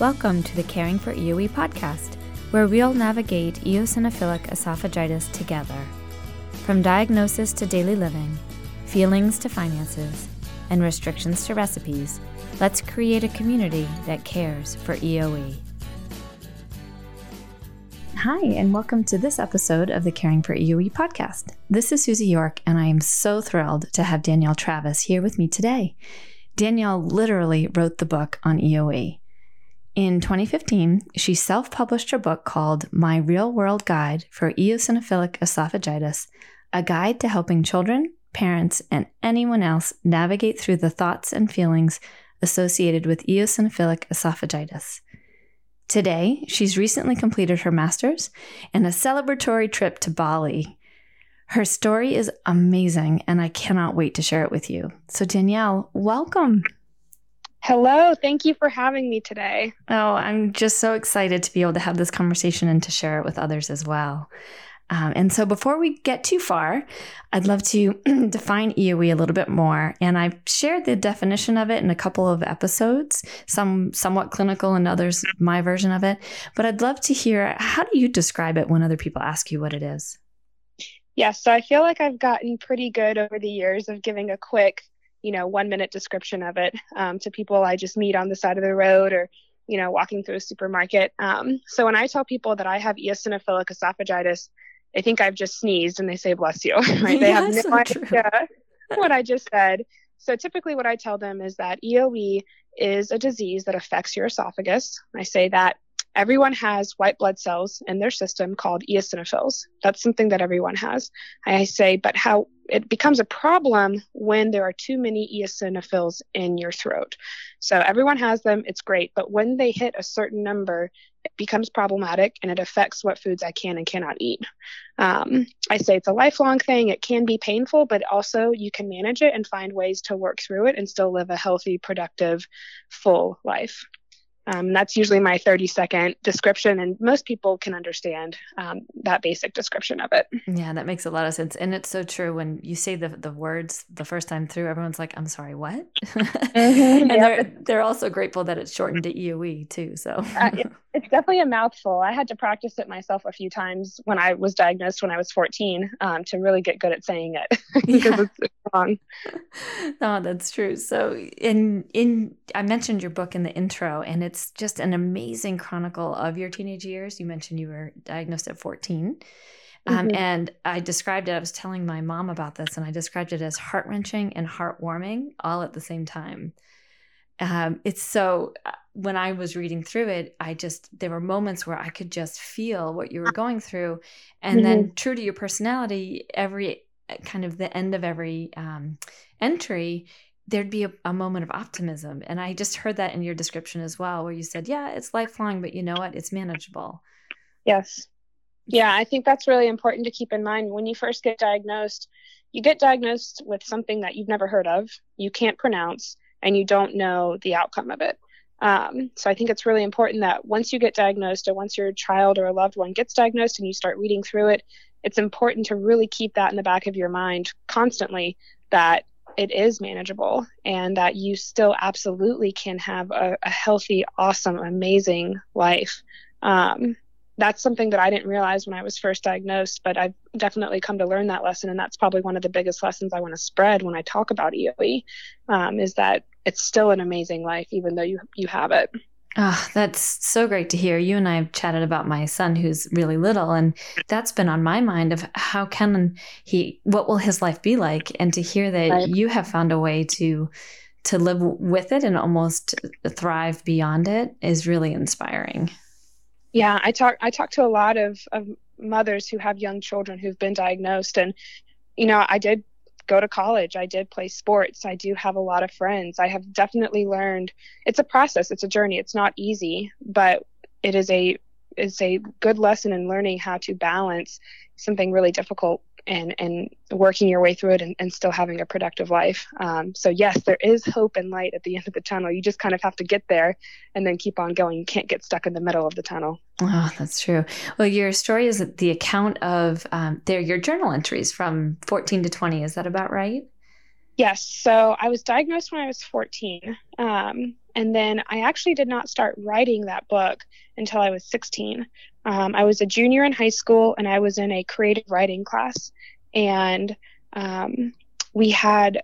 Welcome to the Caring for EOE podcast, where we'll navigate eosinophilic esophagitis together. From diagnosis to daily living, feelings to finances, and restrictions to recipes, let's create a community that cares for EOE. Hi, and welcome to this episode of the Caring for EOE podcast. This is Susie York, and I am so thrilled to have Danielle Travis here with me today. Danielle literally wrote the book on EOE. In 2015, she self published her book called My Real World Guide for Eosinophilic Esophagitis, a guide to helping children, parents, and anyone else navigate through the thoughts and feelings associated with eosinophilic esophagitis. Today, she's recently completed her master's and a celebratory trip to Bali. Her story is amazing, and I cannot wait to share it with you. So, Danielle, welcome. Hello, thank you for having me today. Oh, I'm just so excited to be able to have this conversation and to share it with others as well. Um, and so, before we get too far, I'd love to define EOE a little bit more. And I've shared the definition of it in a couple of episodes, some somewhat clinical and others my version of it. But I'd love to hear how do you describe it when other people ask you what it is? Yes, yeah, so I feel like I've gotten pretty good over the years of giving a quick you know one minute description of it um, to people i just meet on the side of the road or you know walking through a supermarket. Um, so when i tell people that i have eosinophilic esophagitis they think i've just sneezed and they say bless you. Right? They have no idea what i just said. So typically what i tell them is that eoe is a disease that affects your esophagus. I say that everyone has white blood cells in their system called eosinophils. That's something that everyone has. I say, but how it becomes a problem when there are too many eosinophils in your throat. So everyone has them, it's great, but when they hit a certain number, it becomes problematic and it affects what foods I can and cannot eat. Um, I say it's a lifelong thing. It can be painful, but also you can manage it and find ways to work through it and still live a healthy, productive, full life. Um, that's usually my 30 second description, and most people can understand um, that basic description of it. Yeah, that makes a lot of sense. And it's so true when you say the, the words the first time through, everyone's like, I'm sorry, what? Mm-hmm, and yeah. they're, they're also grateful that it's shortened to EOE too. So uh, it, it's definitely a mouthful. I had to practice it myself a few times when I was diagnosed when I was 14 um, to really get good at saying it because it's, it's long. No, that's true. So in in I mentioned your book in the intro, and it's it's just an amazing chronicle of your teenage years. You mentioned you were diagnosed at 14. Um, mm-hmm. and I described it, I was telling my mom about this, and I described it as heart wrenching and heartwarming all at the same time. Um, it's so, uh, when I was reading through it, I just, there were moments where I could just feel what you were going through. And mm-hmm. then, true to your personality, every uh, kind of the end of every um, entry, there'd be a, a, moment of optimism. And I just heard that in your description as well, where you said, yeah, it's lifelong, but you know what? It's manageable. Yes. Yeah, I think that's really important to keep in mind. When you first get diagnosed, you get diagnosed with something that you've never heard of, you can't pronounce, and you don't know the outcome of it. Um, so I think it's really important that once you get diagnosed, or once your child or a loved one gets diagnosed and you start reading through it, it's important to really keep that in the back of your mind constantly that it is manageable and that you still absolutely can have a, a healthy, awesome, amazing life. Um, that's something that I didn't realize when I was first diagnosed, but I've definitely come to learn that lesson. And that's probably one of the biggest lessons I want to spread when I talk about EOE um, is that it's still an amazing life, even though you, you have it. Oh, that's so great to hear. You and I have chatted about my son who's really little, and that's been on my mind of how can he, what will his life be like? And to hear that right. you have found a way to to live with it and almost thrive beyond it is really inspiring. Yeah, I talk I talk to a lot of, of mothers who have young children who've been diagnosed, and you know, I did go to college. I did play sports. I do have a lot of friends. I have definitely learned it's a process, it's a journey. It's not easy, but it is a is a good lesson in learning how to balance something really difficult and and working your way through it and, and still having a productive life. Um, so yes, there is hope and light at the end of the tunnel. You just kind of have to get there and then keep on going. You can't get stuck in the middle of the tunnel. Oh, that's true. Well, your story is the account of um, they're your journal entries from 14 to 20. Is that about right? Yes. So I was diagnosed when I was 14. Um, and then I actually did not start writing that book until I was 16. Um, I was a junior in high school and I was in a creative writing class. And um, we had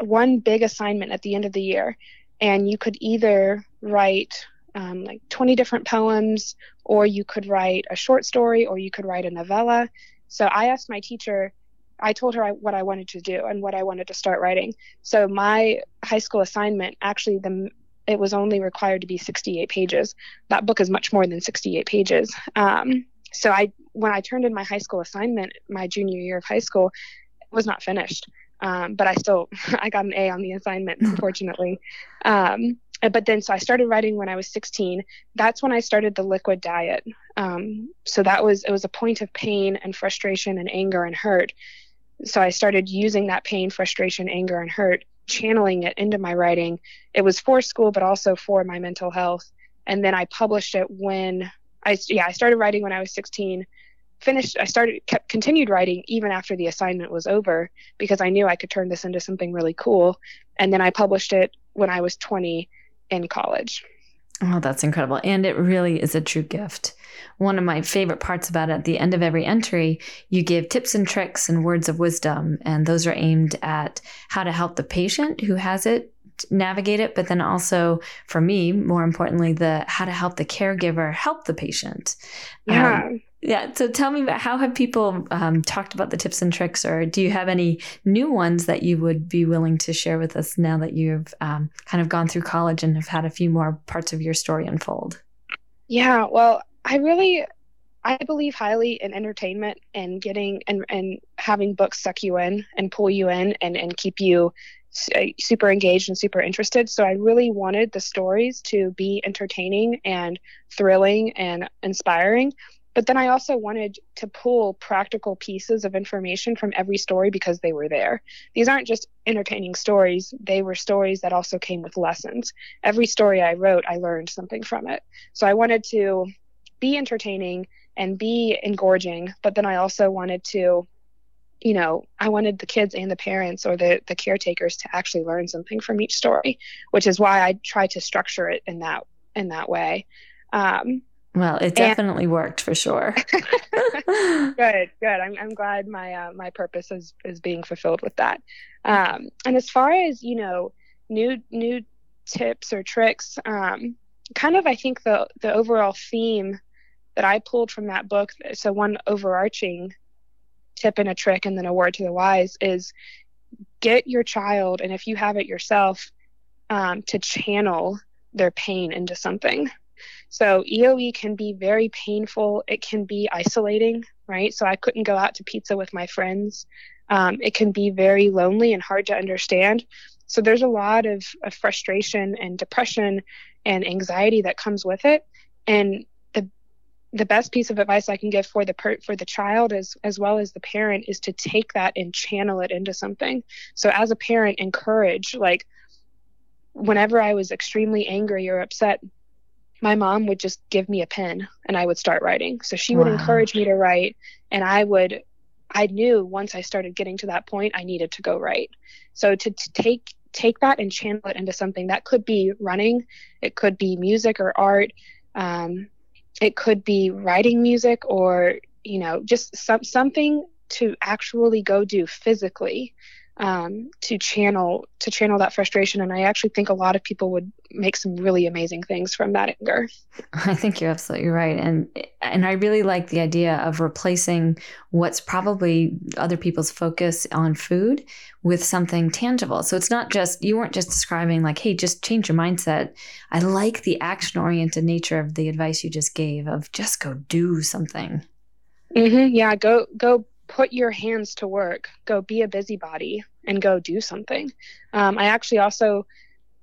one big assignment at the end of the year. And you could either write um, like 20 different poems, or you could write a short story, or you could write a novella. So I asked my teacher, I told her what I wanted to do and what I wanted to start writing. So my high school assignment, actually, the it was only required to be 68 pages. That book is much more than 68 pages. Um, so I, when I turned in my high school assignment, my junior year of high school, it was not finished. Um, but I still, I got an A on the assignment, unfortunately. Um, but then, so I started writing when I was 16. That's when I started the liquid diet. Um, so that was, it was a point of pain and frustration and anger and hurt. So I started using that pain, frustration, anger, and hurt channeling it into my writing. It was for school, but also for my mental health. And then I published it when I, yeah, I started writing when I was 16. Finished, I started, kept, continued writing even after the assignment was over because I knew I could turn this into something really cool. And then I published it when I was 20 in college. Oh, that's incredible. And it really is a true gift. One of my favorite parts about it, at the end of every entry, you give tips and tricks and words of wisdom. And those are aimed at how to help the patient who has it navigate it, but then also for me, more importantly, the how to help the caregiver help the patient. Yeah. Um, yeah. So tell me about how have people um, talked about the tips and tricks, or do you have any new ones that you would be willing to share with us now that you've um, kind of gone through college and have had a few more parts of your story unfold? Yeah. Well, I really, I believe highly in entertainment and getting and and having books suck you in and pull you in and and keep you uh, super engaged and super interested. So I really wanted the stories to be entertaining and thrilling and inspiring. But then I also wanted to pull practical pieces of information from every story because they were there. These aren't just entertaining stories, they were stories that also came with lessons. Every story I wrote, I learned something from it. So I wanted to be entertaining and be engorging, but then I also wanted to you know, I wanted the kids and the parents or the the caretakers to actually learn something from each story, which is why I try to structure it in that in that way. Um, well, it definitely and, worked for sure. good, good. I'm, I'm glad my uh, my purpose is is being fulfilled with that. Um, and as far as you know, new new tips or tricks, um, kind of I think the the overall theme that I pulled from that book. So one overarching tip and a trick, and then a word to the wise is get your child, and if you have it yourself, um, to channel their pain into something so EOE can be very painful. It can be isolating, right? So I couldn't go out to pizza with my friends. Um, it can be very lonely and hard to understand. So there's a lot of, of frustration and depression and anxiety that comes with it. And the the best piece of advice I can give for the per, for the child as as well as the parent is to take that and channel it into something. So as a parent, encourage like whenever I was extremely angry or upset, my mom would just give me a pen and I would start writing. So she would wow. encourage me to write and I would I knew once I started getting to that point I needed to go write. So to, to take take that and channel it into something that could be running, it could be music or art, um, it could be writing music or you know just some, something to actually go do physically um, to channel to channel that frustration. And i actually think a lot of people would make some really amazing things from that anger. I think you're absolutely right. And and i really like the idea of replacing what's probably other people's focus on food with something tangible. So it's not just you weren't just describing like hey just change your mindset. I like the action oriented nature of the advice you just gave of just go do something. Mm-hmm, yeah. Go go put your hands to work, go be a busybody and go do something. Um, I actually also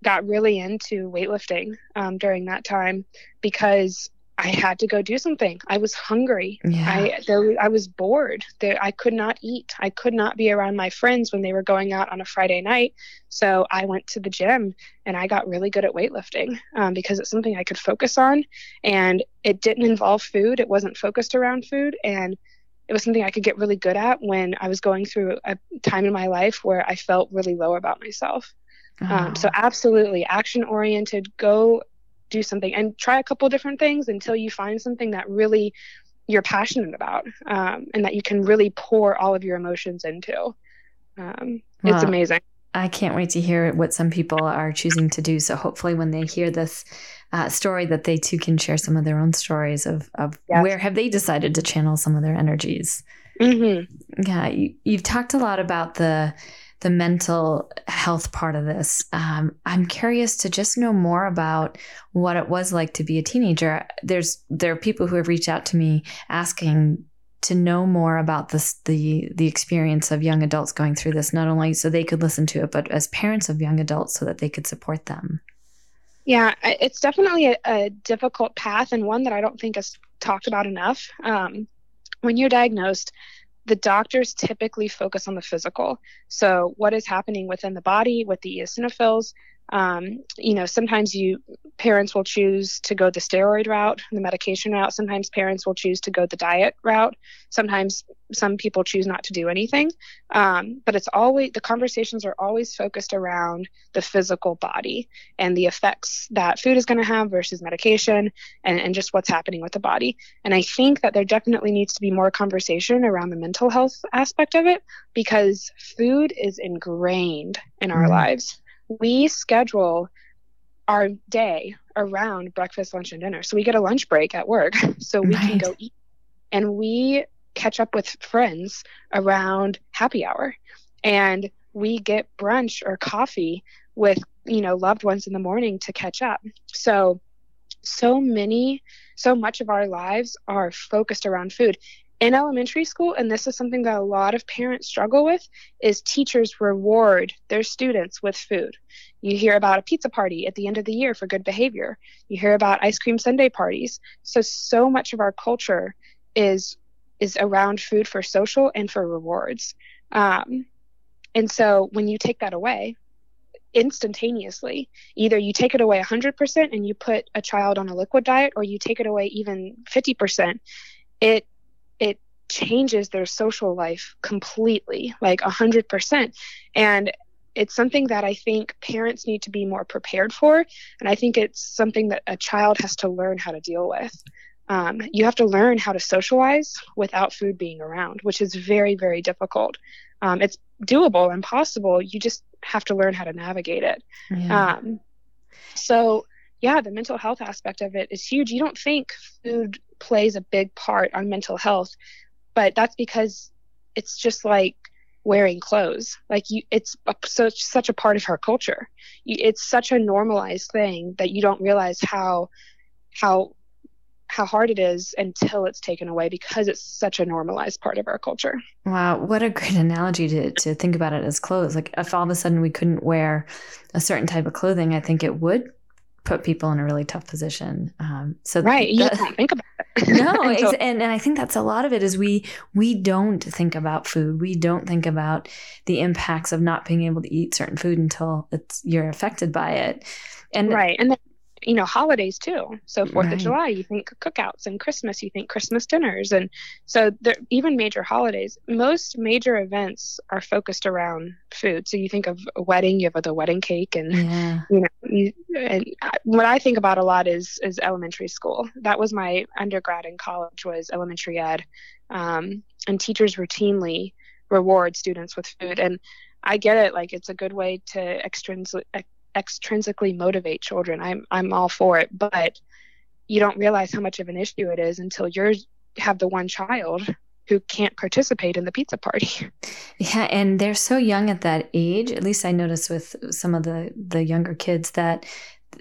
got really into weightlifting um, during that time because I had to go do something. I was hungry. Yeah. I there, I was bored. There, I could not eat. I could not be around my friends when they were going out on a Friday night. So I went to the gym and I got really good at weightlifting um, because it's something I could focus on, and it didn't involve food. It wasn't focused around food, and it was something I could get really good at when I was going through a time in my life where I felt really low about myself. Oh. Um, so absolutely action oriented. Go do something and try a couple different things until you find something that really you're passionate about um, and that you can really pour all of your emotions into. Um, it's amazing. I can't wait to hear what some people are choosing to do. So hopefully, when they hear this uh, story, that they too can share some of their own stories of of yes. where have they decided to channel some of their energies. Mm-hmm. Yeah, you, you've talked a lot about the the mental health part of this. Um, I'm curious to just know more about what it was like to be a teenager. There's there are people who have reached out to me asking to know more about this the the experience of young adults going through this not only so they could listen to it but as parents of young adults so that they could support them yeah it's definitely a, a difficult path and one that i don't think is talked about enough. Um, when you're diagnosed the doctors typically focus on the physical. So what is happening within the body with the eosinophils um, you know sometimes you parents will choose to go the steroid route the medication route. Sometimes parents will choose to go the diet route. Sometimes some people choose not to do anything. Um, but it's always the conversations are always focused around the physical body and the effects that food is going to have versus medication and, and just what's happening with the body. And i think that there definitely needs to be more conversation around the mental health aspect of it because food is ingrained in our mm-hmm. lives we schedule our day around breakfast, lunch, and dinner. So we get a lunch break at work so we right. can go eat. And we catch up with friends around happy hour. And we get brunch or coffee with, you know, loved ones in the morning to catch up. So so many so much of our lives are focused around food in elementary school and this is something that a lot of parents struggle with is teachers reward their students with food. You hear about a pizza party at the end of the year for good behavior. You hear about ice cream sundae parties. So so much of our culture is is around food for social and for rewards. Um, and so when you take that away instantaneously either you take it away 100% and you put a child on a liquid diet or you take it away even 50% it it changes their social life completely, like a hundred percent. And it's something that I think parents need to be more prepared for. And I think it's something that a child has to learn how to deal with. Um, you have to learn how to socialize without food being around, which is very, very difficult. Um, it's doable and possible. You just have to learn how to navigate it. Yeah. Um, so, yeah, the mental health aspect of it is huge. You don't think food plays a big part on mental health, but that's because it's just like wearing clothes. Like you, it's a, such such a part of our culture. You, it's such a normalized thing that you don't realize how how how hard it is until it's taken away because it's such a normalized part of our culture. Wow, what a great analogy to, to think about it as clothes. Like if all of a sudden we couldn't wear a certain type of clothing, I think it would put people in a really tough position. Um, so right, you don't think about it. no, and, and, and I think that's a lot of it is we we don't think about food. We don't think about the impacts of not being able to eat certain food until it's you're affected by it. And right, and you know holidays too so fourth right. of july you think cookouts and christmas you think christmas dinners and so there even major holidays most major events are focused around food so you think of a wedding you have the wedding cake and yeah. you know you, and what i think about a lot is is elementary school that was my undergrad in college was elementary ed um, and teachers routinely reward students with food and I get it. Like it's a good way to extrinsic, extrinsically motivate children. I'm I'm all for it, but you don't realize how much of an issue it is until you have the one child who can't participate in the pizza party. Yeah, and they're so young at that age. At least I notice with some of the the younger kids that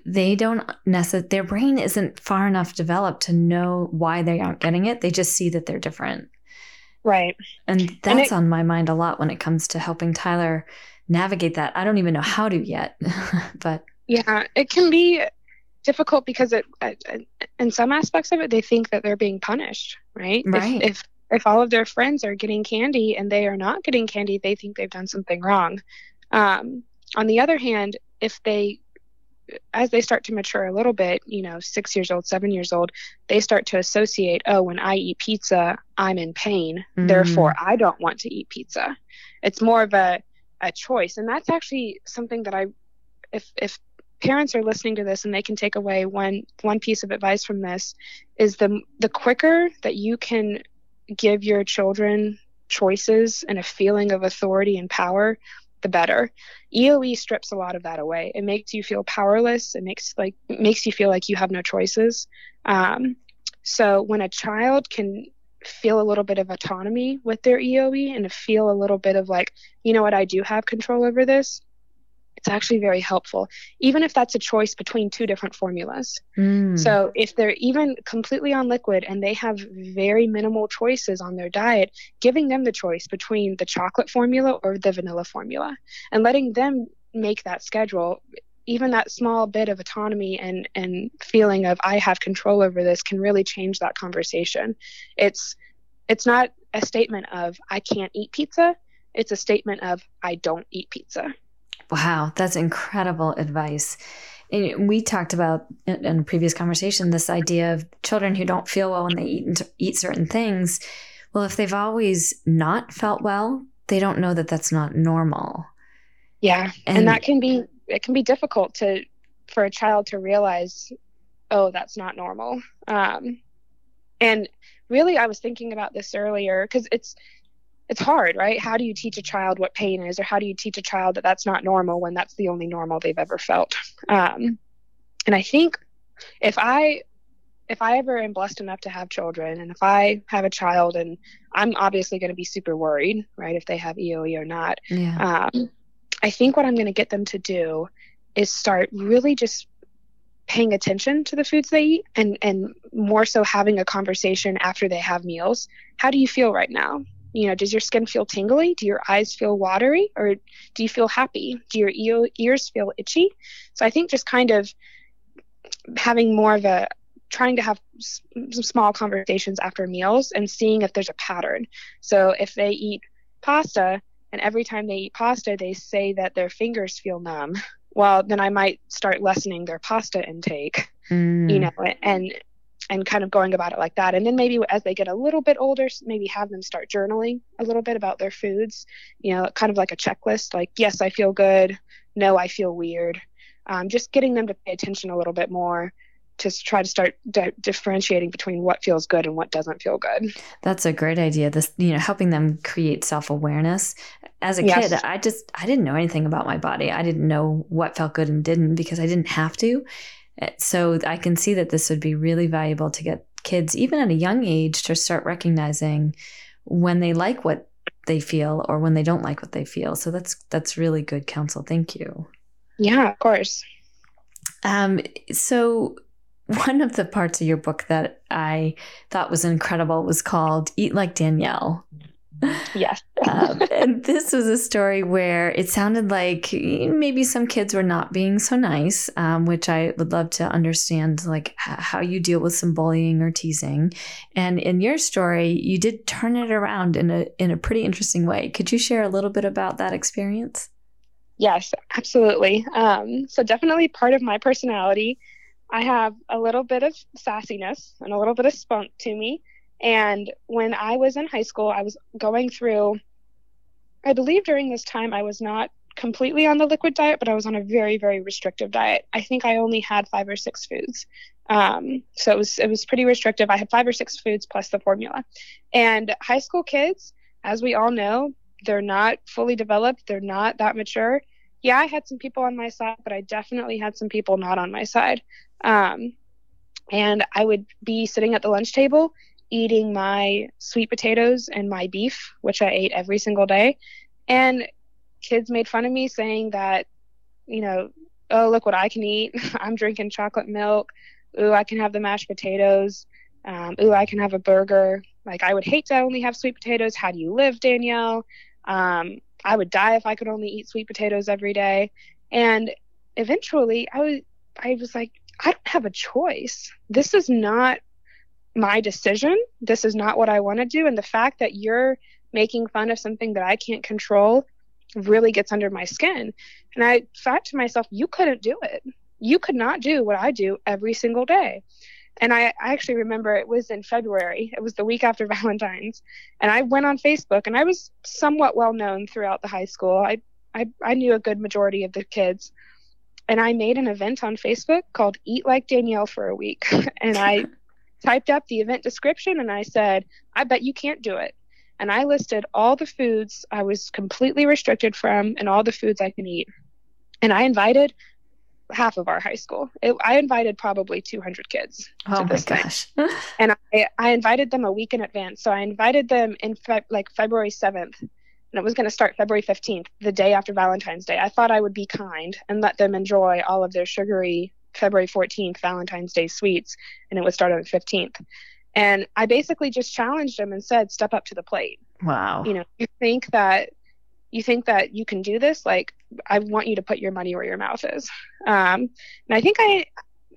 they don't necessarily their brain isn't far enough developed to know why they aren't getting it. They just see that they're different. Right. And that's and it, on my mind a lot when it comes to helping Tyler navigate that. I don't even know how to yet, but yeah, it can be difficult because it, in some aspects of it, they think that they're being punished, right? Right. If, if if all of their friends are getting candy and they are not getting candy, they think they've done something wrong. Um, on the other hand, if they as they start to mature a little bit, you know, six years old, seven years old, they start to associate, oh, when I eat pizza, I'm in pain. Mm. Therefore, I don't want to eat pizza. It's more of a a choice. And that's actually something that i if if parents are listening to this and they can take away one one piece of advice from this is the the quicker that you can give your children choices and a feeling of authority and power the better. Eoe strips a lot of that away. It makes you feel powerless. It makes like makes you feel like you have no choices. Um, so when a child can feel a little bit of autonomy with their eoe and feel a little bit of like you know what i do have control over this it's actually very helpful, even if that's a choice between two different formulas. Mm. So, if they're even completely on liquid and they have very minimal choices on their diet, giving them the choice between the chocolate formula or the vanilla formula and letting them make that schedule even that small bit of autonomy and and feeling of I have control over this can really change that conversation. It's it's not a statement of I can't eat pizza. It's a statement of I don't eat pizza. Wow, that's incredible advice. And we talked about in a previous conversation this idea of children who don't feel well when they eat eat certain things. Well, if they've always not felt well, they don't know that that's not normal. Yeah, and, and that can be it can be difficult to for a child to realize, oh, that's not normal. Um, and really, I was thinking about this earlier because it's it's hard, right? How do you teach a child what pain is, or how do you teach a child that that's not normal when that's the only normal they've ever felt? Um, and I think if I if I ever am blessed enough to have children, and if I have a child, and I'm obviously going to be super worried, right, if they have EOE or not. Yeah. Um, I think what I'm going to get them to do is start really just paying attention to the foods they eat and and more so having a conversation after they have meals. How do you feel right now? You know does your skin feel tingly? Do your eyes feel watery? Or do you feel happy? Do your ears feel itchy? So i think just kind of having more of a trying to have some small conversations after meals and seeing if there's a pattern. So if they eat pasta and every time they eat pasta they say that their fingers feel numb well then i might start lessening their pasta intake mm. you know and and kind of going about it like that. And then maybe as they get a little bit older, maybe have them start journaling a little bit about their foods, you know, kind of like a checklist like, yes, I feel good. No, I feel weird. Um, just getting them to pay attention a little bit more to try to start di- differentiating between what feels good and what doesn't feel good. That's a great idea. This, you know, helping them create self awareness. As a yes. kid, I just I didn't know anything about my body. I didn't know what felt good and didn't because I didn't have to. So I can see that this would be really valuable to get kids, even at a young age, to start recognizing when they like what they feel or when they don't like what they feel. So that's that's really good counsel. Thank you. Yeah, of course. Um, so one of the parts of your book that I thought was incredible was called Eat Like Danielle. Yes. um, and this was a story where it sounded like maybe some kids were not being so nice, um, which I would love to understand, like h- how you deal with some bullying or teasing. And in your story, you did turn it around in a in a pretty interesting way. Could you share a little bit about that experience? Yes, absolutely. Um, so definitely part of my personality. I have a little bit of sassiness and a little bit of spunk to me. And when I was in high school, I was going through, I believe during this time, I was not completely on the liquid diet, but I was on a very, very restrictive diet. I think I only had five or six foods. Um, so it was it was pretty restrictive. I had five or six foods plus the formula. And high school kids, as we all know, they're not fully developed. They're not that mature. Yeah, I had some people on my side, but I definitely had some people not on my side. Um, and I would be sitting at the lunch table eating my sweet potatoes and my beef, which I ate every single day. And kids made fun of me saying that, you know, oh, look what I can eat. I'm drinking chocolate milk. Ooh, I can have the mashed potatoes. Um, ooh, I can have a burger. Like, I would hate to only have sweet potatoes. How do you live, Danielle? Um, I would die if I could only eat sweet potatoes every day. And eventually, I was, I was like, I don't have a choice. This is not my decision. This is not what I want to do. And the fact that you're making fun of something that I can't control really gets under my skin. And I thought to myself, you couldn't do it. You could not do what I do every single day. And I, I actually remember it was in February. It was the week after Valentine's. And I went on Facebook and I was somewhat well known throughout the high school. I, I, I knew a good majority of the kids. and I made an event on Facebook called Eat Like Danielle for a week. and I typed up the event description and I said, I bet you can't do it. And I listed all the foods I was completely restricted from and all the foods I can eat. And I invited half of our high school. It, I invited probably 200 kids. Oh my gosh. and I, I invited them a week in advance. So I invited them in fe- like February 7th and it was going to start February 15th, the day after Valentine's Day. I thought I would be kind and let them enjoy all of their sugary February 14th Valentine's Day sweets, and it would start on the 15th. And I basically just challenged them and said, "Step up to the plate." Wow. You know, you think that you think that you can do this? Like, I want you to put your money where your mouth is. Um, and I think I,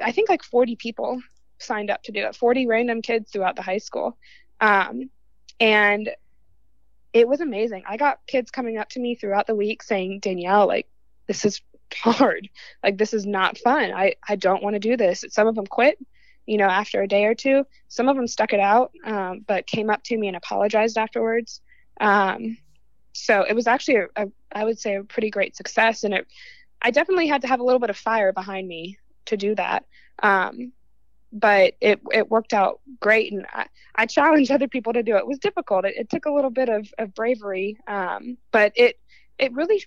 I think like 40 people signed up to do it. 40 random kids throughout the high school. Um, and it was amazing. I got kids coming up to me throughout the week saying, Danielle, like, this is hard. Like, this is not fun. I, I don't want to do this. Some of them quit, you know, after a day or two. Some of them stuck it out, um, but came up to me and apologized afterwards. Um, so it was actually, a, a, I would say, a pretty great success. And it, I definitely had to have a little bit of fire behind me to do that. Um, but it it worked out great and I, I challenged other people to do it. It was difficult. It, it took a little bit of, of bravery. Um, but it it really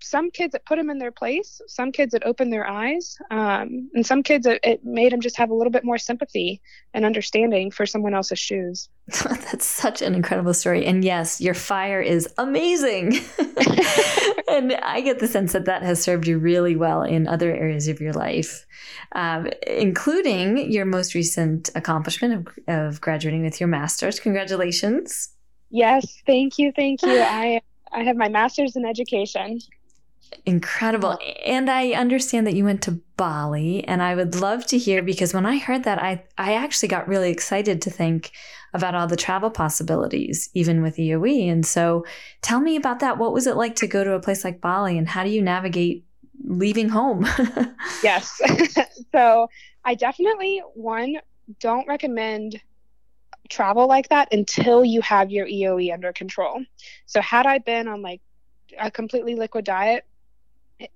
some kids it put them in their place some kids it opened their eyes um, and some kids it, it, made them just have a little bit more sympathy and understanding for someone else's shoes. That's such an incredible story. And yes your fire is amazing. And i get the sense that that has served you really well in other areas of your life um, including your most recent accomplishment of, of graduating with your master's. Congratulations. Yes thank you thank you. I I have my master's in education. Incredible. And I understand that you went to Bali and I would love to hear because when I heard that I I actually got really excited to think about all the travel possibilities even with EOE. And so tell me about that. What was it like to go to a place like Bali and how do you navigate leaving home? yes. so I definitely one don't recommend travel like that until you have your EOE under control. So had I been on like a completely liquid diet,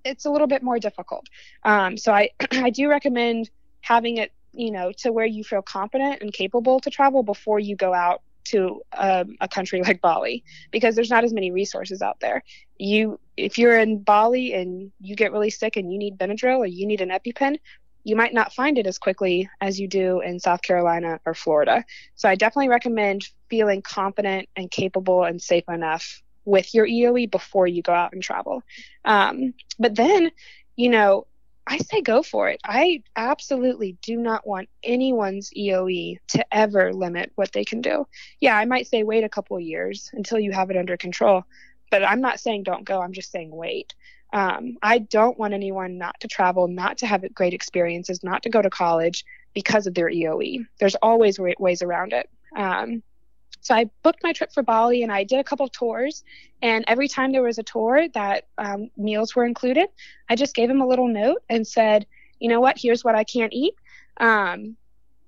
it's a little bit more difficult. Um, so I, I do recommend having it, you know, to where you feel confident and capable to travel before you go out to um, a country like Bali because there's not as many resources out there. You, if you're in Bali and you get really sick and you need Benadryl or you need an EpiPen, you might not find it as quickly as you do in South Carolina or Florida. So I definitely recommend feeling confident and capable and safe enough with your EOE before you go out and travel. Um, but then, you know, I say go for it. I absolutely do not want anyone's EOE to ever limit what they can do. Yeah, I might say wait a couple years until you have it under control, but I'm not saying don't go. I'm just saying wait. Um, I don't want anyone not to travel, not to have great experiences, not to go to college because of their EOE. There's always ways around it. Um, so I booked my trip for Bali and I did a couple tours. And every time there was a tour that um, meals were included, I just gave him a little note and said, you know what, here's what I can't eat. Um,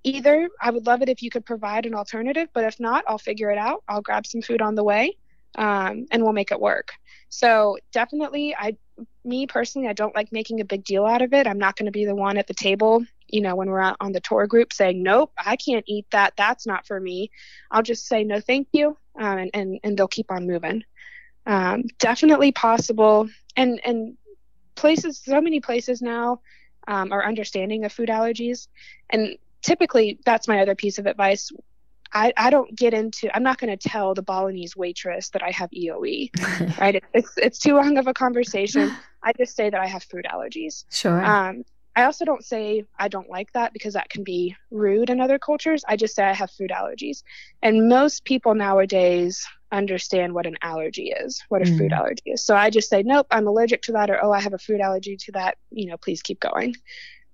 either I would love it if you could provide an alternative, but if not, I'll figure it out. I'll grab some food on the way um, and we'll make it work. So definitely, I, me personally, I don't like making a big deal out of it. I'm not going to be the one at the table you know, when we're out on the tour group saying, nope, I can't eat that. That's not for me. I'll just say, no, thank you. Um, and, and, and they'll keep on moving. Um, definitely possible. And, and places, so many places now um, are understanding of food allergies. And typically, that's my other piece of advice. I, I don't get into I'm not going to tell the Balinese waitress that I have EOE, right? It's it's too long of a conversation. I just say that I have food allergies. Sure. Um, I also don't say I don't like that because that can be rude in other cultures. I just say I have food allergies. And most people nowadays understand what an allergy is, what a mm. food allergy is. So I just say, nope, I'm allergic to that, or oh, I have a food allergy to that. You know, please keep going.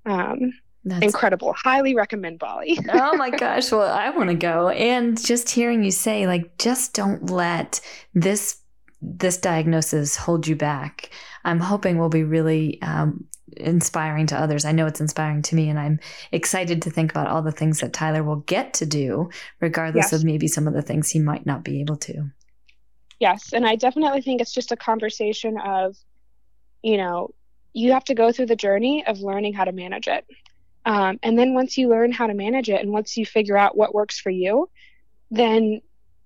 Um, That's incredible. Highly recommend Bali. oh my gosh. Well, I want to go. And just hearing you say, like, just don't let this this diagnosis hold you back. I'm hoping will be really um, inspiring to others. I know it's inspiring to me, and I'm excited to think about all the things that Tyler will get to do, regardless yes. of maybe some of the things he might not be able to. Yes, and I definitely think it's just a conversation of, you know, you have to go through the journey of learning how to manage it. Um, and then once you learn how to manage it and once you figure out what works for you, then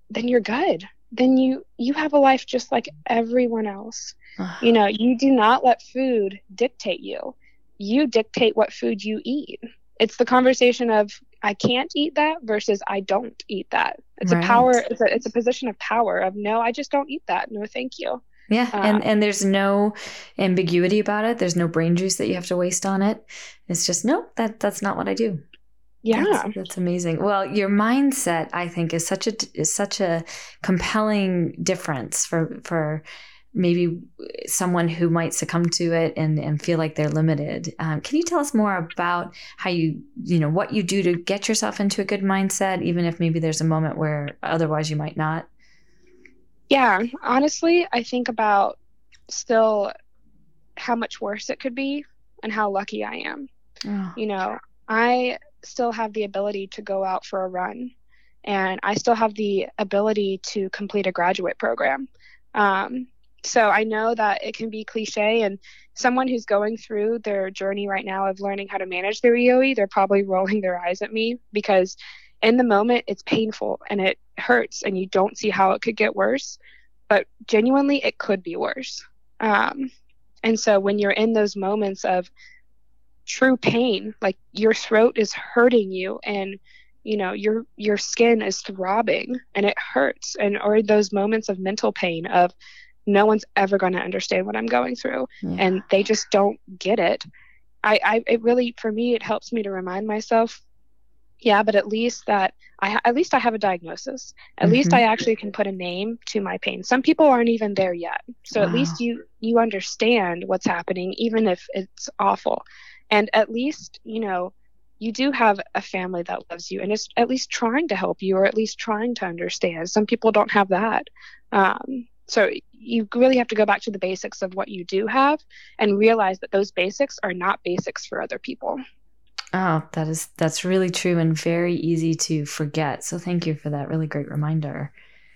then you're good. Then you you have a life just like everyone else. you know, you do not let food dictate you. You dictate what food you eat. It's the conversation of I can't eat that versus I don't eat that. It's right. a power. It's a it's a position of power of no, I just don't eat that. No, thank you. Yeah, uh, and and there's no ambiguity about it. There's no brain juice that you have to waste on it. It's just no, that that's not what I do. Yeah, that's, that's amazing. Well, your mindset, I think, is such a is such a compelling difference for for maybe someone who might succumb to it and, and feel like they're limited. Um, can you tell us more about how you, you know, what you do to get yourself into a good mindset, even if maybe there's a moment where otherwise you might not? Yeah, honestly, I think about still how much worse it could be and how lucky I am. Oh. You know, I still have the ability to go out for a run and I still have the ability to complete a graduate program. Um, so I know that it can be cliche, and someone who's going through their journey right now of learning how to manage their EOE, they're probably rolling their eyes at me because in the moment it's painful and it hurts, and you don't see how it could get worse. But genuinely, it could be worse. Um, and so when you're in those moments of true pain, like your throat is hurting you and you know your your skin is throbbing and it hurts and or those moments of mental pain of no one's ever going to understand what I'm going through yeah. and they just don't get it. I, I, it really, for me, it helps me to remind myself, yeah, but at least that I, at least I have a diagnosis. At mm-hmm. least I actually can put a name to my pain. Some people aren't even there yet. So wow. at least you, you understand what's happening, even if it's awful. And at least, you know, you do have a family that loves you and is at least trying to help you or at least trying to understand. Some people don't have that. Um, so you really have to go back to the basics of what you do have and realize that those basics are not basics for other people. Oh, that is that's really true and very easy to forget. So thank you for that really great reminder.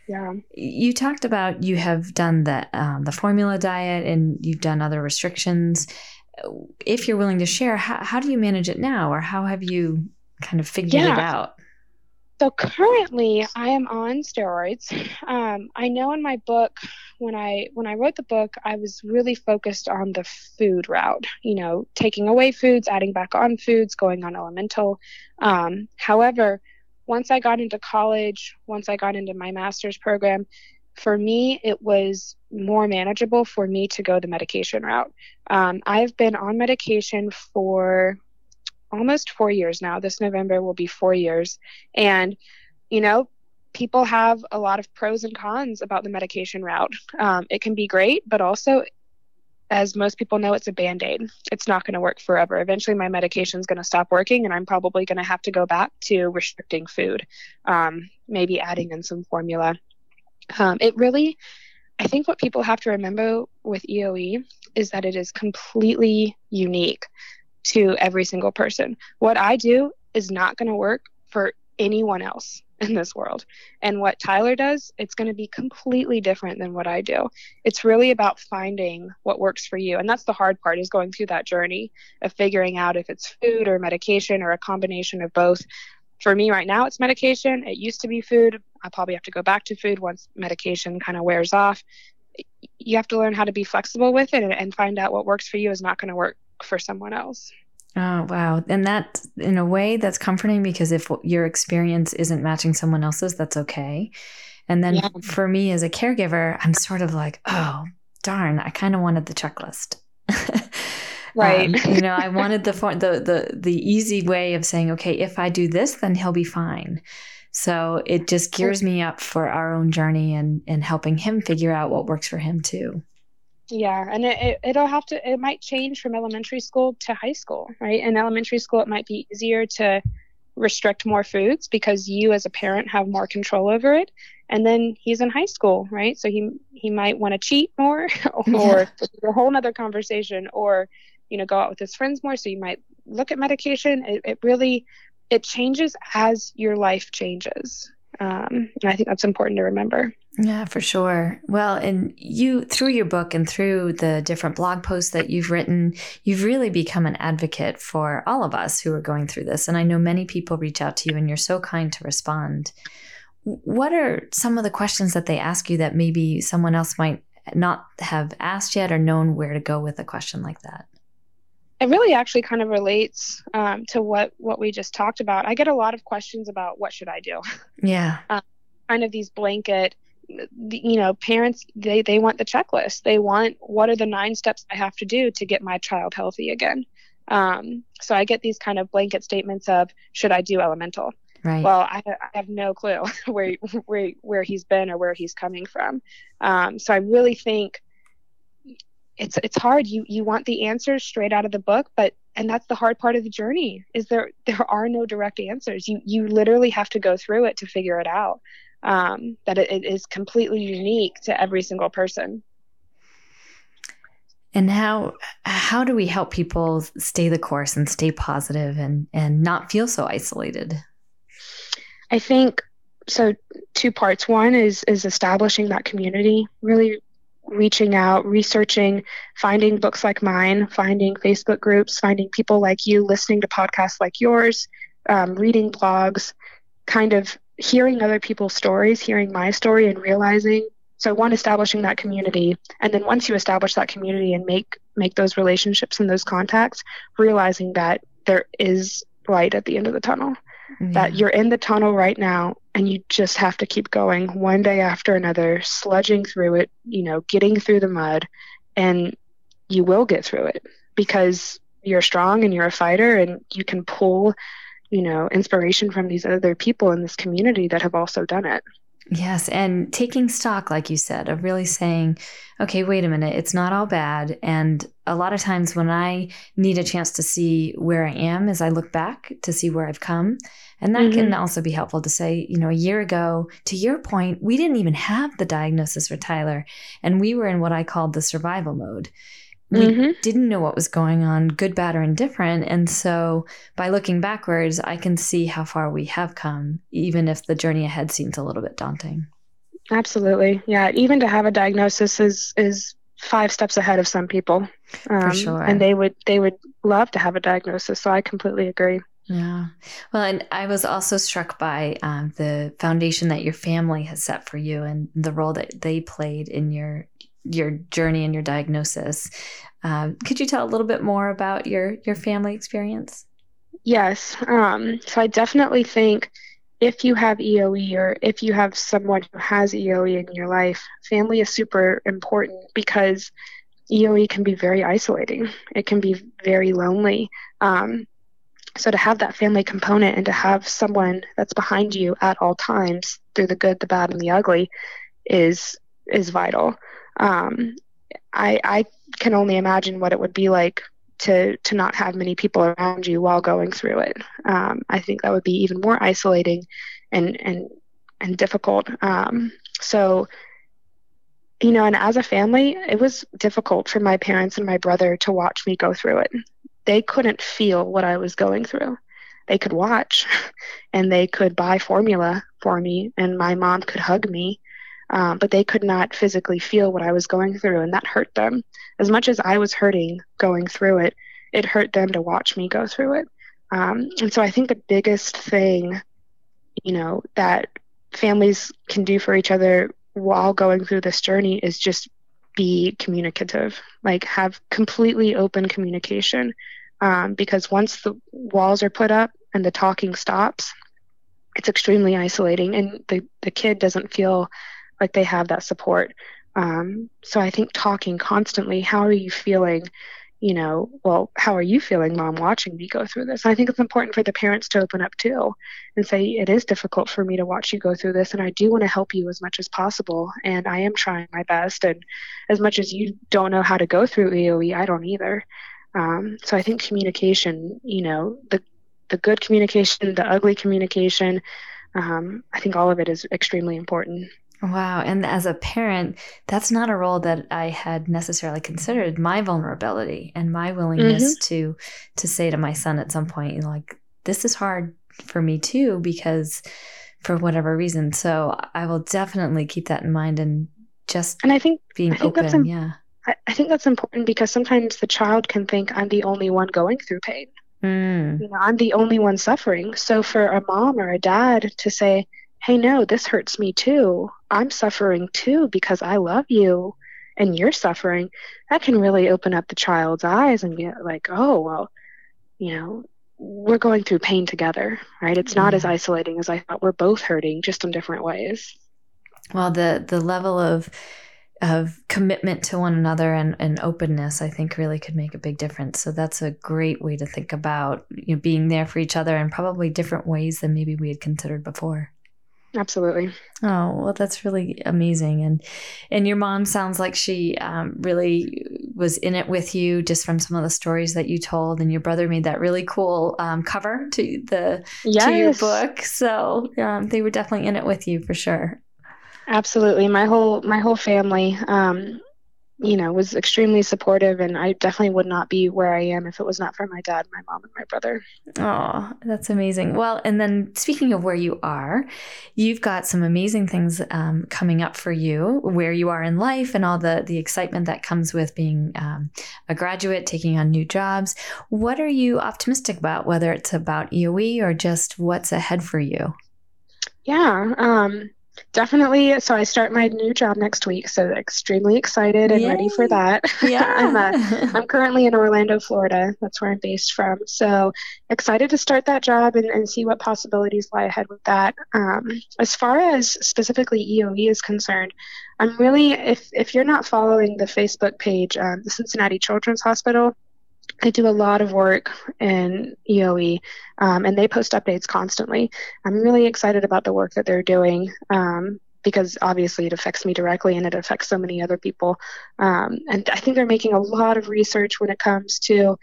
Yeah. You talked about you have done the um, the formula diet and you've done other restrictions. If you're willing to share, how, how do you manage it now, or how have you kind of figured yeah. it out? So currently, I am on steroids. Um, I know in my book, when I when I wrote the book, I was really focused on the food route. You know, taking away foods, adding back on foods, going on elemental. Um, however, once I got into college, once I got into my master's program, for me, it was more manageable for me to go the medication route. Um, I've been on medication for almost four years now. This November will be four years. And, you know, people have a lot of pros and cons about the medication route. Um, it can be great, but also, as most people know, it's a band aid. It's not going to work forever. Eventually, my medication is going to stop working, and I'm probably going to have to go back to restricting food, um, maybe adding in some formula. Um, it really, I think what people have to remember with EOE is that it is completely unique to every single person. What I do is not going to work for anyone else in this world. And what Tyler does, it's going to be completely different than what I do. It's really about finding what works for you. And that's the hard part is going through that journey of figuring out if it's food or medication or a combination of both. For me right now, it's medication. It used to be food. I probably have to go back to food once medication kind of wears off. You have to learn how to be flexible with it and, and find out what works for you is not going to work for someone else. Oh, wow. And that, in a way, that's comforting because if your experience isn't matching someone else's, that's okay. And then yeah. for me as a caregiver, I'm sort of like, oh, darn, I kind of wanted the checklist. right. Um, you know, I wanted the, the the the easy way of saying, okay, if I do this, then he'll be fine. So it just gears me up for our own journey and and helping him figure out what works for him too. Yeah, and it, it, will have to, it might change from elementary school to high school, right? In elementary school, it might be easier to restrict more foods because you as a parent have more control over it. And then he's in high school, right? So he he might want to cheat more, or yeah. a whole other conversation, or you know, go out with his friends more. So you might look at medication. It, it really it changes as your life changes. Um, and I think that's important to remember. Yeah, for sure. Well, and you, through your book and through the different blog posts that you've written, you've really become an advocate for all of us who are going through this. And I know many people reach out to you, and you're so kind to respond. What are some of the questions that they ask you that maybe someone else might not have asked yet or known where to go with a question like that? It really actually kind of relates um, to what what we just talked about. I get a lot of questions about what should I do. Yeah. Um, kind of these blanket you know parents they they want the checklist they want what are the nine steps i have to do to get my child healthy again um, so i get these kind of blanket statements of should i do elemental right well i, I have no clue where where where he's been or where he's coming from um, so i really think it's it's hard you you want the answers straight out of the book but and that's the hard part of the journey is there there are no direct answers you you literally have to go through it to figure it out um, that it, it is completely unique to every single person. And how how do we help people stay the course and stay positive and and not feel so isolated? I think so two parts. One is is establishing that community, really reaching out, researching, finding books like mine, finding Facebook groups, finding people like you, listening to podcasts like yours, um, reading blogs, kind of hearing other people's stories, hearing my story, and realizing. So one, establishing that community, and then once you establish that community and make make those relationships and those contacts, realizing that there is light at the end of the tunnel. Yeah. That you're in the tunnel right now, and you just have to keep going one day after another, sludging through it. You know, getting through the mud, and you will get through it because you're strong and you're a fighter, and you can pull you know, inspiration from these other people in this community that have also done it. Yes. And taking stock, like you said, of really saying, okay, wait a minute, it's not all bad. And a lot of times when I need a chance to see where I am as I look back to see where I've come, and that mm-hmm. can also be helpful to say, you know, a year ago, to your point, we didn't even have the diagnosis for Tyler. And we were in what I called the survival mode we mm-hmm. didn't know what was going on, good, bad, or indifferent. And so by looking backwards, I can see how far we have come, even if the journey ahead seems a little bit daunting. Absolutely. Yeah. Even to have a diagnosis is, is five steps ahead of some people. Um, For sure. And they would, they would love to have a diagnosis. So I completely agree. Yeah. Well, and I was also struck by um, the foundation that your family has set for you and the role that they played in your your journey and your diagnosis. Um, could you tell a little bit more about your your family experience? Yes. Um, so I definitely think if you have EOE or if you have someone who has EOE in your life, family is super important because EOE can be very isolating. It can be very lonely. Um, so to have that family component and to have someone that's behind you at all times through the good, the bad, and the ugly is is vital um, I, I can only imagine what it would be like to to not have many people around you while going through it. Um, I think that would be even more isolating and and and difficult. Um, so, you know, and as a family, it was difficult for my parents and my brother to watch me go through it. They couldn't feel what I was going through. They could watch, and they could buy formula for me, and my mom could hug me, um, but they could not physically feel what I was going through, and that hurt them. As much as I was hurting going through it, it hurt them to watch me go through it. Um, and so I think the biggest thing, you know, that families can do for each other while going through this journey is just be communicative, like have completely open communication. Um, because once the walls are put up and the talking stops, it's extremely isolating, and the, the kid doesn't feel like they have that support. Um, so I think talking constantly, how are you feeling? You know, well, how are you feeling, mom, watching me go through this? I think it's important for the parents to open up too and say, it is difficult for me to watch you go through this, and I do want to help you as much as possible, and I am trying my best. And as much as you don't know how to go through EOE, I don't either. Um, so I think communication, you know, the the good communication, the ugly communication, um, I think all of it is extremely important. Wow. And as a parent, that's not a role that I had necessarily considered my vulnerability and my willingness mm-hmm. to to say to my son at some point, you know, like, this is hard for me too, because for whatever reason. So I will definitely keep that in mind and just and I think being I think open. Im- yeah. I, I think that's important because sometimes the child can think I'm the only one going through pain. Mm. You know, I'm the only one suffering. So for a mom or a dad to say, hey, no, this hurts me too. I'm suffering too because I love you and you're suffering, that can really open up the child's eyes and get like, oh, well, you know, we're going through pain together, right? It's not as isolating as I thought. We're both hurting, just in different ways. Well, the the level of of commitment to one another and, and openness, I think, really could make a big difference. So that's a great way to think about you know, being there for each other in probably different ways than maybe we had considered before. Absolutely. Oh well, that's really amazing, and and your mom sounds like she um, really was in it with you, just from some of the stories that you told. And your brother made that really cool um, cover to the Yes. to your book, so um, they were definitely in it with you for sure. Absolutely. My whole my whole family um you know was extremely supportive and I definitely would not be where I am if it was not for my dad, my mom and my brother. Oh, that's amazing. Well, and then speaking of where you are, you've got some amazing things um, coming up for you, where you are in life, and all the the excitement that comes with being um, a graduate, taking on new jobs. What are you optimistic about? Whether it's about EOE or just what's ahead for you? Yeah, um definitely so I start my new job next week, so extremely excited and ready for Yay. that. I'm uh, I'm currently in Orlando, Florida. That's where I'm based from. So excited to start that job and, and see what possibilities lie ahead with that. Um, as far as specifically EOE is concerned, I'm really, if, if you're not following the Facebook page, um, the Cincinnati Children's Hospital, they do a lot of work in EOE um, and they post updates constantly. I'm really excited about the work that they're doing. Um, because obviously it affects me directly and it affects so many other people. Um, and I think they're making a lot of research when it comes to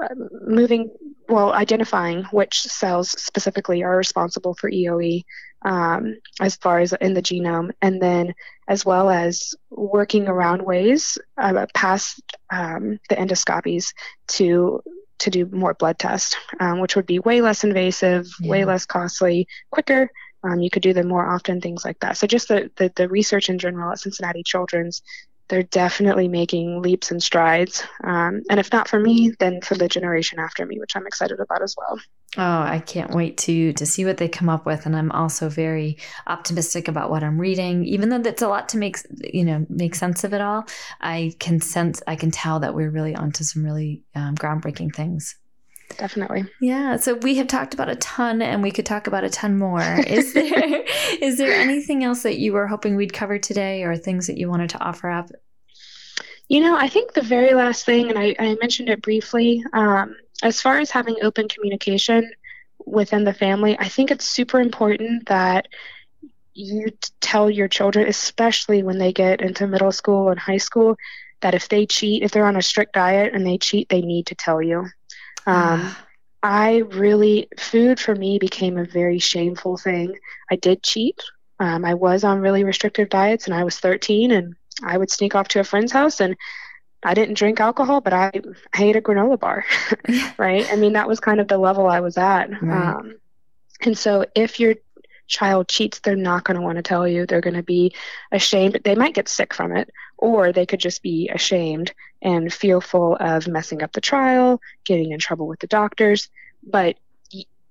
uh, moving, well, identifying which cells specifically are responsible for EOE um, as far as in the genome, and then as well as working around ways uh, past um, the endoscopies to to do more blood tests, um, which would be way less invasive, way less costly, quicker. Um, you could do them more often, things like that. So just the, the, the research in general at Cincinnati Children's, they're definitely making leaps and strides. Um, and if not for me, then for the generation after me, which I'm excited about as well. Oh, I can't wait to to see what they come up with, and I'm also very optimistic about what I'm reading. Even though that's a lot to make you know make sense of it all, I can sense, I can tell that we're really onto some really um, groundbreaking things. Definitely. Yeah, so we have talked about a ton, and we could talk about a ton more. Is there is there anything else that you were hoping we'd cover today, or things that you wanted to offer up? You know, I think the very last thing, and I, I mentioned it briefly, um, as far as having open communication within the family, I think it's super important that you tell your children, especially when they get into middle school and high school, that if they cheat, if they're on a strict diet and they cheat, they need to tell you. Um, I really, food for me became a very shameful thing. I did cheat. Um, I was on really restrictive diets and I was 13 and I would sneak off to a friend's house and I didn't drink alcohol, but I, I ate a granola bar, right? I mean, that was kind of the level I was at. Right. Um, and so if your child cheats, they're not going to want to tell you. They're going to be ashamed. They might get sick from it, or they could just be ashamed and fearful of messing up the trial, getting in trouble with the doctors. But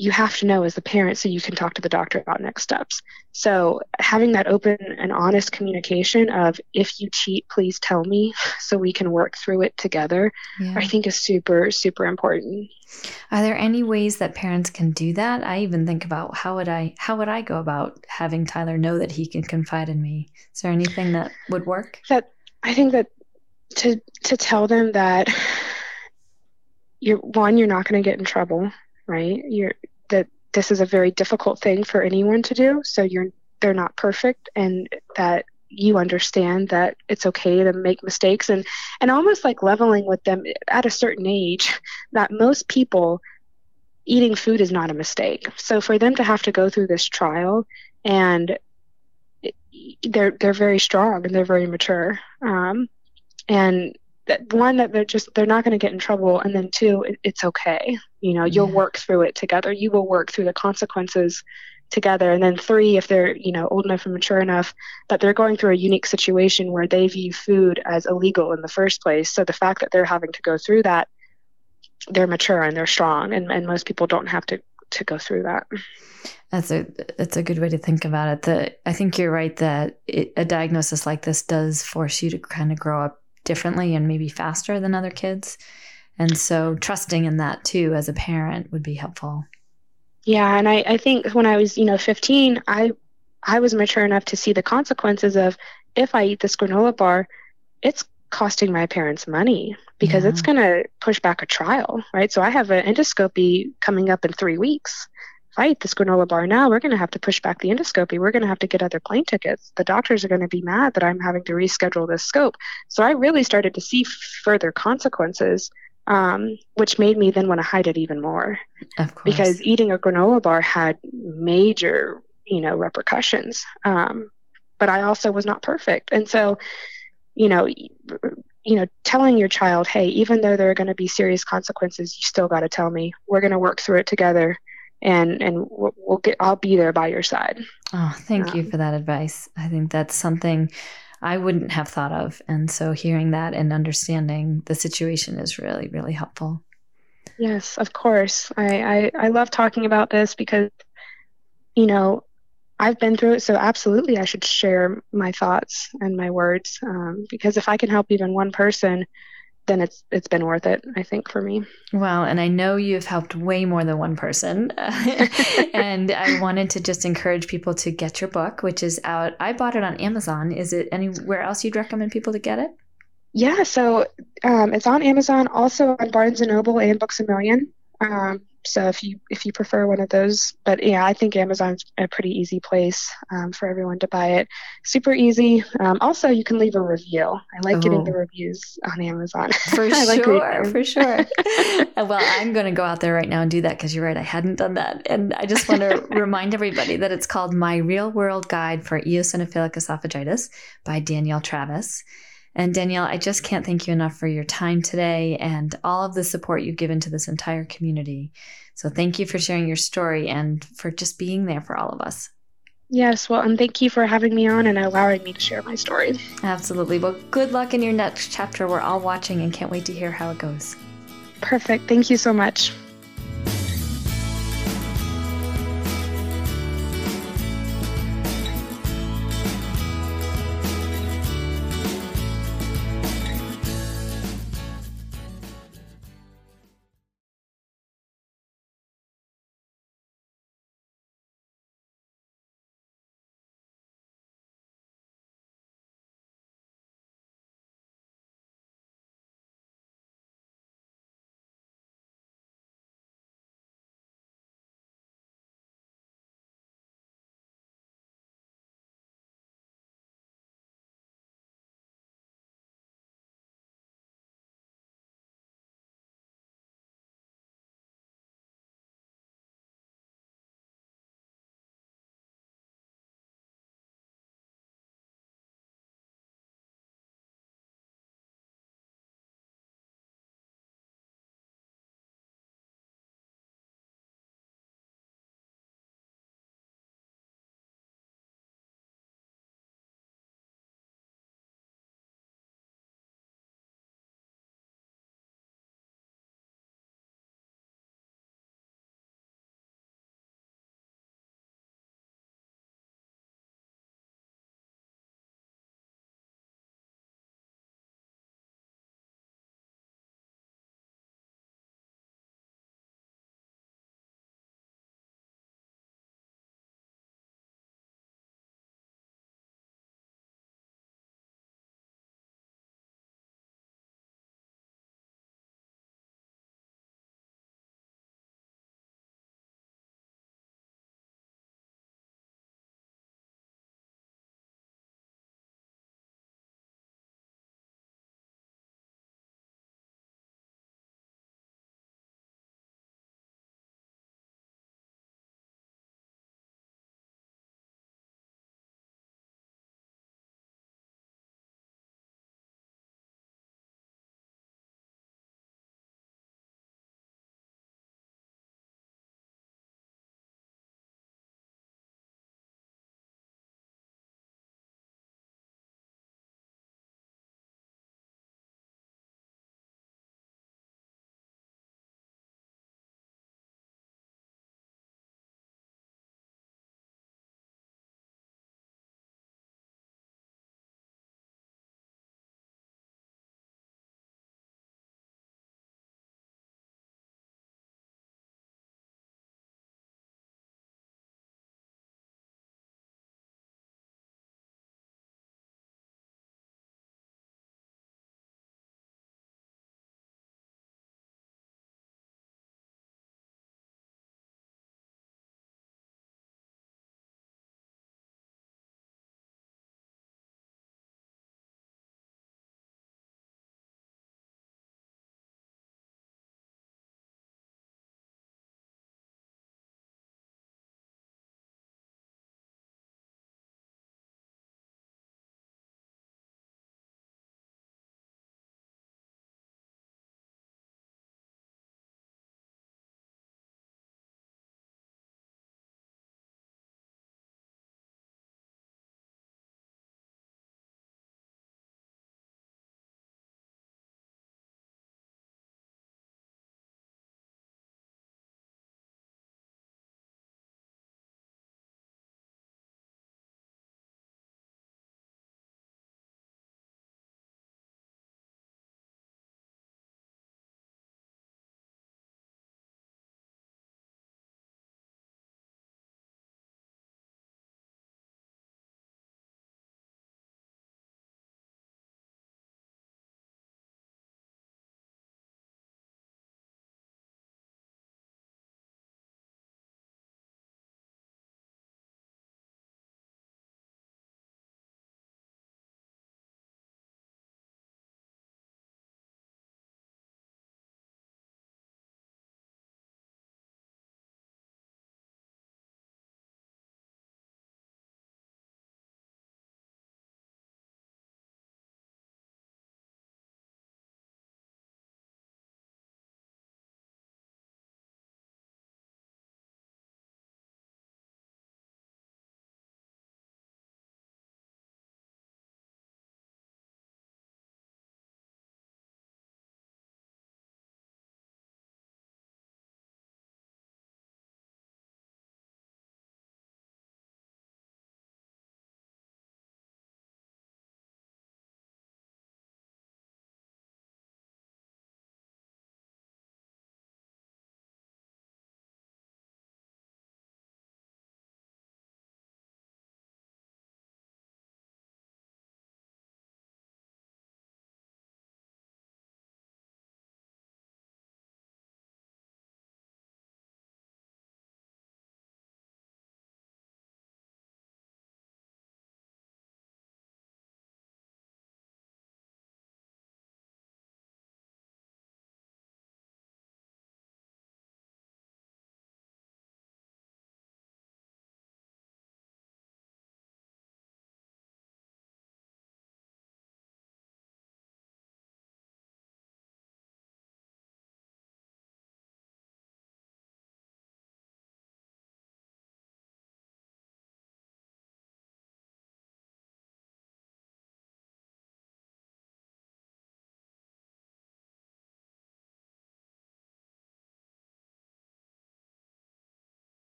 you have to know as the parent so you can talk to the doctor about next steps. So having that open and honest communication of if you cheat, please tell me so we can work through it together, Yeah. I think is super, super important. Are there any ways that parents can do that? I even think about how would I how would I go about having Tyler know that he can confide in me? Is there anything that would work? that I think that to to tell them that you're one, you're not going to get in trouble, right? You're that this is a very difficult thing for anyone to do, so you're they're not perfect, and that you understand that it's okay to make mistakes, and and almost like leveling with them at a certain age, that most people eating food is not a mistake. So for them to have to go through this trial and they're they're very strong and they're very mature um, and that one that they're just they're not going to get in trouble and then two it, it's okay. You know you'll Yeah. work through it together. You will work through the consequences together. And then three if they're you know old enough and mature enough that they're going through a unique situation where they view food as illegal in the first place. So the fact that they're having to go through that they're mature and they're strong and, and most people don't have to to go through that. That's a that's a good way to think about it. The i think you're right that it, a diagnosis like this does force you to kind of grow up differently and maybe faster than other kids and so trusting in that too as a parent would be helpful yeah, and I, I think when I was, you know, 15, I I was mature enough to see the consequences of if I eat this granola bar, it's costing my parents money because yeah. it's going to push back a trial, right? So I have an endoscopy coming up in three weeks. I this granola bar now, we're going to have to push back the endoscopy. We're going to have to get other plane tickets. The doctors are going to be mad that I'm having to reschedule this scope. So I really started to see further consequences um, which made me then want to hide it even more. Of course. Because eating a granola bar had major, you know, repercussions. Um, but I also was not perfect. And so, you know, you know, telling your child, hey, even though there are going to be serious consequences, you still got to tell me. We're going to work through it together and and we'll get I'll be there by your side. Oh, thank um, you for that advice. I think that's something I wouldn't have thought of. And so hearing that and understanding the situation is really, really helpful. Yes, of course. I, I, I love talking about this because, you know, I've been through it. So absolutely, I should share my thoughts and my words um, because if I can help even one person, then it's it's been worth it i think for me. Well and i know you've helped way more than one person. And i wanted to just encourage people to get your book which is out. I bought it on amazon. Is it anywhere else you'd recommend people to get it? Yeah so um, it's on amazon also on barnes and noble and books a million. Um, so if you if you prefer one of those but yeah i think amazon's a pretty easy place um, for everyone to buy it. Super easy. Um, also you can leave a review. I like getting the oh. reviews on amazon. For like sure for sure. Well i'm going to go out there right now and do that because you're right i hadn't done that. And i just want to remind everybody that it's called my real world guide for eosinophilic esophagitis by danielle travis and Danielle, I just can't thank you enough for your time today and all of the support you've given to this entire community. So thank you for sharing your story and for just being there for all of us. Yes, well, and thank you for having me on and allowing me to share my story. Absolutely. Well, good luck in your next chapter. We're all watching and can't wait to hear how it goes. Perfect. Thank you so much.